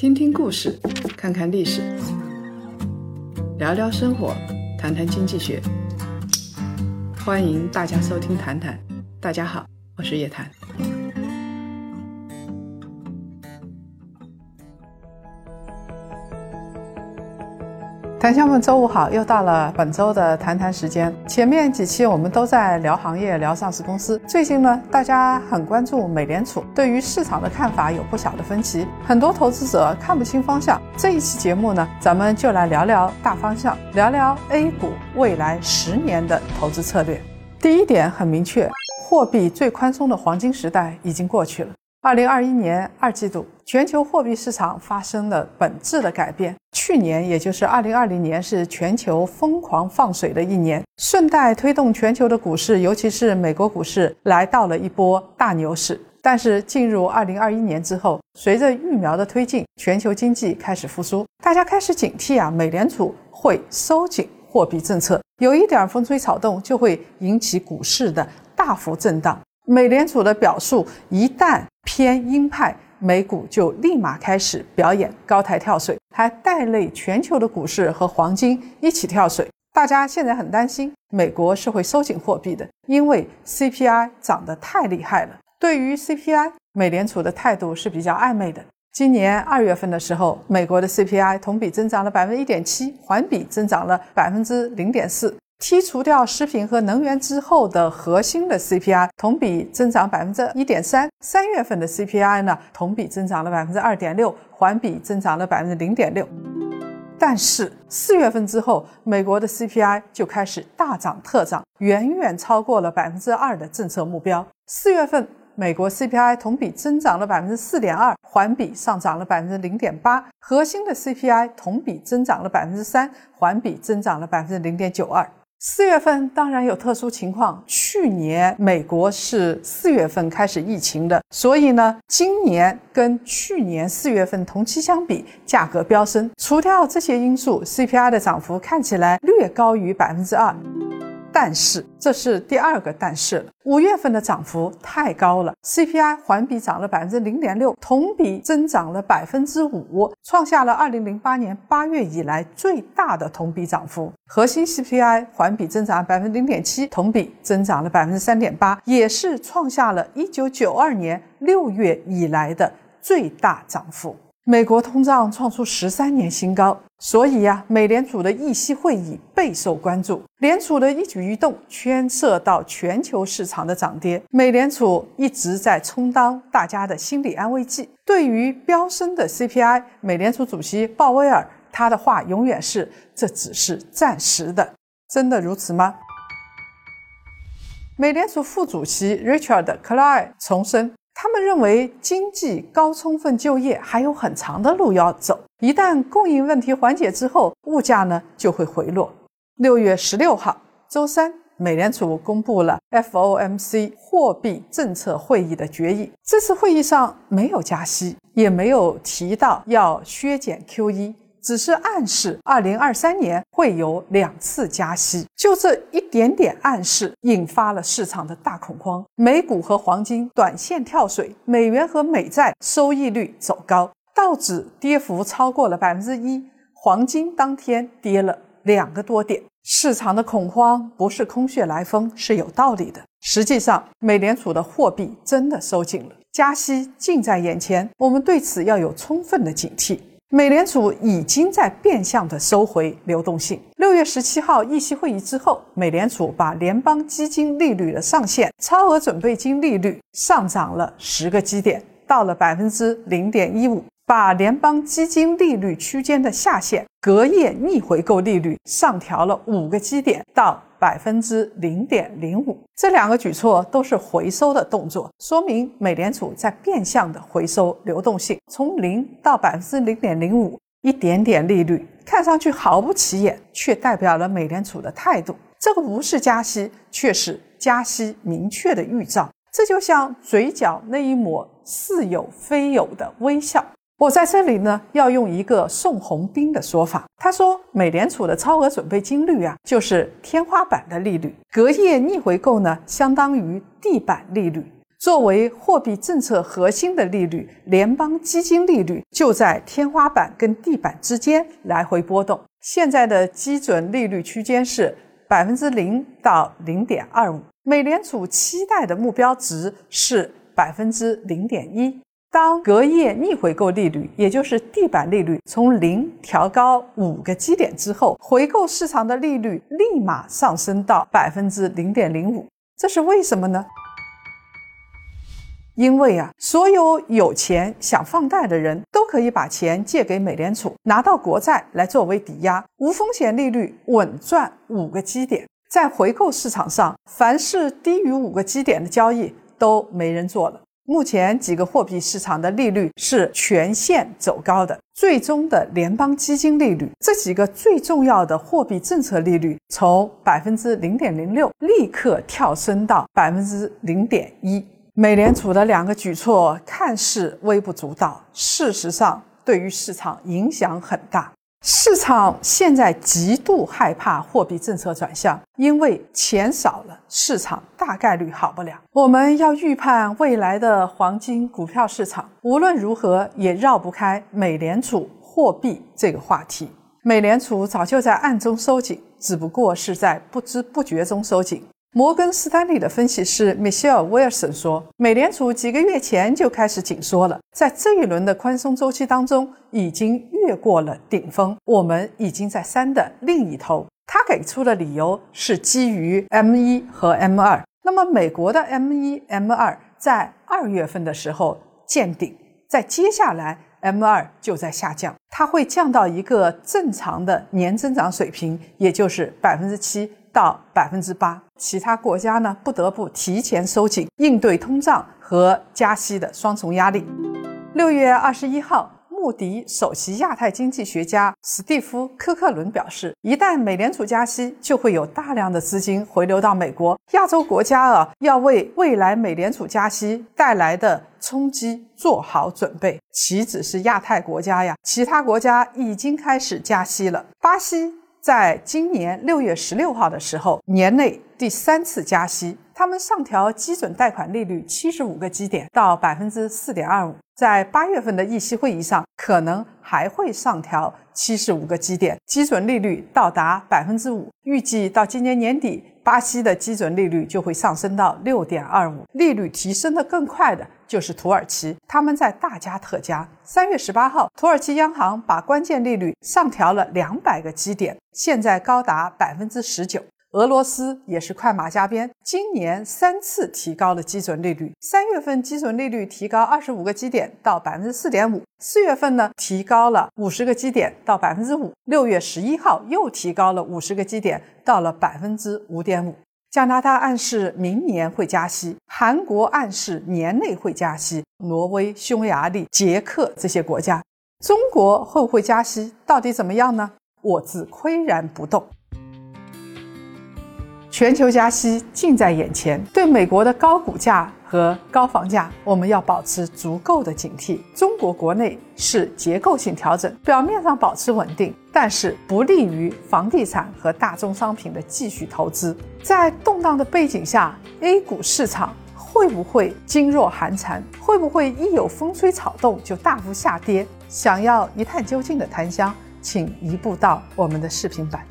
听听故事，看看历史，聊聊生活，谈谈经济学。欢迎大家收听《谈谈》，大家好，我是叶檀。檀香们，周五好，又到了本周的谈谈时间。前面几期我们都在聊行业、聊上市公司。最近呢，大家很关注美联储，对于市场的看法有不小的分歧，很多投资者看不清方向。这一期节目呢，咱们就来聊聊大方向，聊聊 A 股未来十年的投资策略。第一点很明确，货币最宽松的黄金时代已经过去了。二零二一年二季度，全球货币市场发生了本质的改变。去年，也就是二零二零年，是全球疯狂放水的一年，顺带推动全球的股市，尤其是美国股市，来到了一波大牛市。但是，进入二零二一年之后，随着疫苗的推进，全球经济开始复苏，大家开始警惕啊，美联储会收紧货币政策，有一点风吹草动，就会引起股市的大幅震荡。美联储的表述一旦偏鹰派，美股就立马开始表演高台跳水，还带累全球的股市和黄金一起跳水。大家现在很担心，美国是会收紧货币的，因为 CPI 涨得太厉害了。对于 CPI，美联储的态度是比较暧昧的。今年二月份的时候，美国的 CPI 同比增长了百分之一点七，环比增长了百分之零点四。剔除掉食品和能源之后的核心的 CPI 同比增长百分之一点三，三月份的 CPI 呢同比增长了百分之二点六，环比增长了百分之零点六。但是四月份之后，美国的 CPI 就开始大涨特涨，远远超过了百分之二的政策目标。四月份美国 CPI 同比增长了百分之四点二，环比上涨了百分之零点八，核心的 CPI 同比增长了百分之三，环比增长了百分之零点九二。四月份当然有特殊情况，去年美国是四月份开始疫情的，所以呢，今年跟去年四月份同期相比，价格飙升。除掉这些因素，CPI 的涨幅看起来略高于百分之二。但是这是第二个但是了，五月份的涨幅太高了，CPI 环比涨了百分之零点六，同比增长了百分之五，创下了二零零八年八月以来最大的同比涨幅。核心 CPI 环比增长百分之零点七，同比增长了百分之三点八，也是创下了一九九二年六月以来的最大涨幅。美国通胀创出十三年新高，所以呀，美联储的议息会议备受关注。联储的一举一动牵涉到全球市场的涨跌，美联储一直在充当大家的心理安慰剂。对于飙升的 CPI，美联储主席鲍威尔他的话永远是：这只是暂时的。真的如此吗？美联储副主席 Richard Clay 重申。他们认为，经济高充分就业还有很长的路要走。一旦供应问题缓解之后，物价呢就会回落。六月十六号，周三，美联储公布了 FOMC 货币政策会议的决议。这次会议上没有加息，也没有提到要削减 QE。只是暗示，二零二三年会有两次加息，就这一点点暗示，引发了市场的大恐慌，美股和黄金短线跳水，美元和美债收益率走高，道指跌幅超过了百分之一，黄金当天跌了两个多点，市场的恐慌不是空穴来风，是有道理的。实际上，美联储的货币真的收紧了，加息近在眼前，我们对此要有充分的警惕。美联储已经在变相的收回流动性。六月十七号议息会议之后，美联储把联邦基金利率的上限、超额准备金利率上涨了十个基点，到了百分之零点一五。把联邦基金利率区间的下限、隔夜逆回购利率上调了五个基点，到百分之零点零五。这两个举措都是回收的动作，说明美联储在变相的回收流动性，从零到百分之零点零五，一点点利率看上去毫不起眼，却代表了美联储的态度。这个不是加息，却是加息明确的预兆。这就像嘴角那一抹似有非有的微笑。我在这里呢，要用一个宋鸿兵的说法。他说，美联储的超额准备金率啊，就是天花板的利率；隔夜逆回购呢，相当于地板利率。作为货币政策核心的利率，联邦基金利率就在天花板跟地板之间来回波动。现在的基准利率区间是百分之零到零点二五，美联储期待的目标值是百分之零点一。当隔夜逆回购利率，也就是地板利率，从零调高五个基点之后，回购市场的利率立马上升到百分之零点零五。这是为什么呢？因为啊，所有有钱想放贷的人都可以把钱借给美联储，拿到国债来作为抵押，无风险利率，稳赚五个基点。在回购市场上，凡是低于五个基点的交易都没人做了。目前几个货币市场的利率是全线走高的，最终的联邦基金利率，这几个最重要的货币政策利率从百分之零点零六立刻跳升到百分之零点一。美联储的两个举措看似微不足道，事实上对于市场影响很大。市场现在极度害怕货币政策转向，因为钱少了，市场大概率好不了。我们要预判未来的黄金、股票市场，无论如何也绕不开美联储货币这个话题。美联储早就在暗中收紧，只不过是在不知不觉中收紧。摩根斯丹利的分析师 Michelle Wilson 说，美联储几个月前就开始紧缩了，在这一轮的宽松周期当中，已经越过了顶峰，我们已经在山的另一头。他给出的理由是基于 M 一和 M 二。那么，美国的 M 一、M 二在二月份的时候见顶，在接下来 M 二就在下降，它会降到一个正常的年增长水平，也就是百分之七。到百分之八，其他国家呢不得不提前收紧，应对通胀和加息的双重压力。六月二十一号，穆迪首席亚太经济学家史蒂夫·科克伦表示，一旦美联储加息，就会有大量的资金回流到美国。亚洲国家啊，要为未来美联储加息带来的冲击做好准备。岂止是亚太国家呀，其他国家已经开始加息了。巴西。在今年六月十六号的时候，年内第三次加息，他们上调基准贷款利率七十五个基点到百分之四点二五。在八月份的议息会议上，可能还会上调七十五个基点，基准利率到达百分之五。预计到今年年底，巴西的基准利率就会上升到六点二五。利率提升的更快的就是土耳其，他们在大加特加。三月十八号，土耳其央行把关键利率上调了两百个基点，现在高达百分之十九。俄罗斯也是快马加鞭，今年三次提高了基准利率。三月份基准利率提高二十五个基点到百分之四点五，四月份呢提高了五十个基点到百分之五，六月十一号又提高了五十个基点到了百分之五点五。加拿大暗示明年会加息，韩国暗示年内会加息，挪威、匈牙利、捷克这些国家，中国会不会加息？到底怎么样呢？我自岿然不动。全球加息近在眼前，对美国的高股价和高房价，我们要保持足够的警惕。中国国内是结构性调整，表面上保持稳定，但是不利于房地产和大宗商品的继续投资。在动荡的背景下，A 股市场会不会噤若寒蝉？会不会一有风吹草动就大幅下跌？想要一探究竟的檀香，请移步到我们的视频版。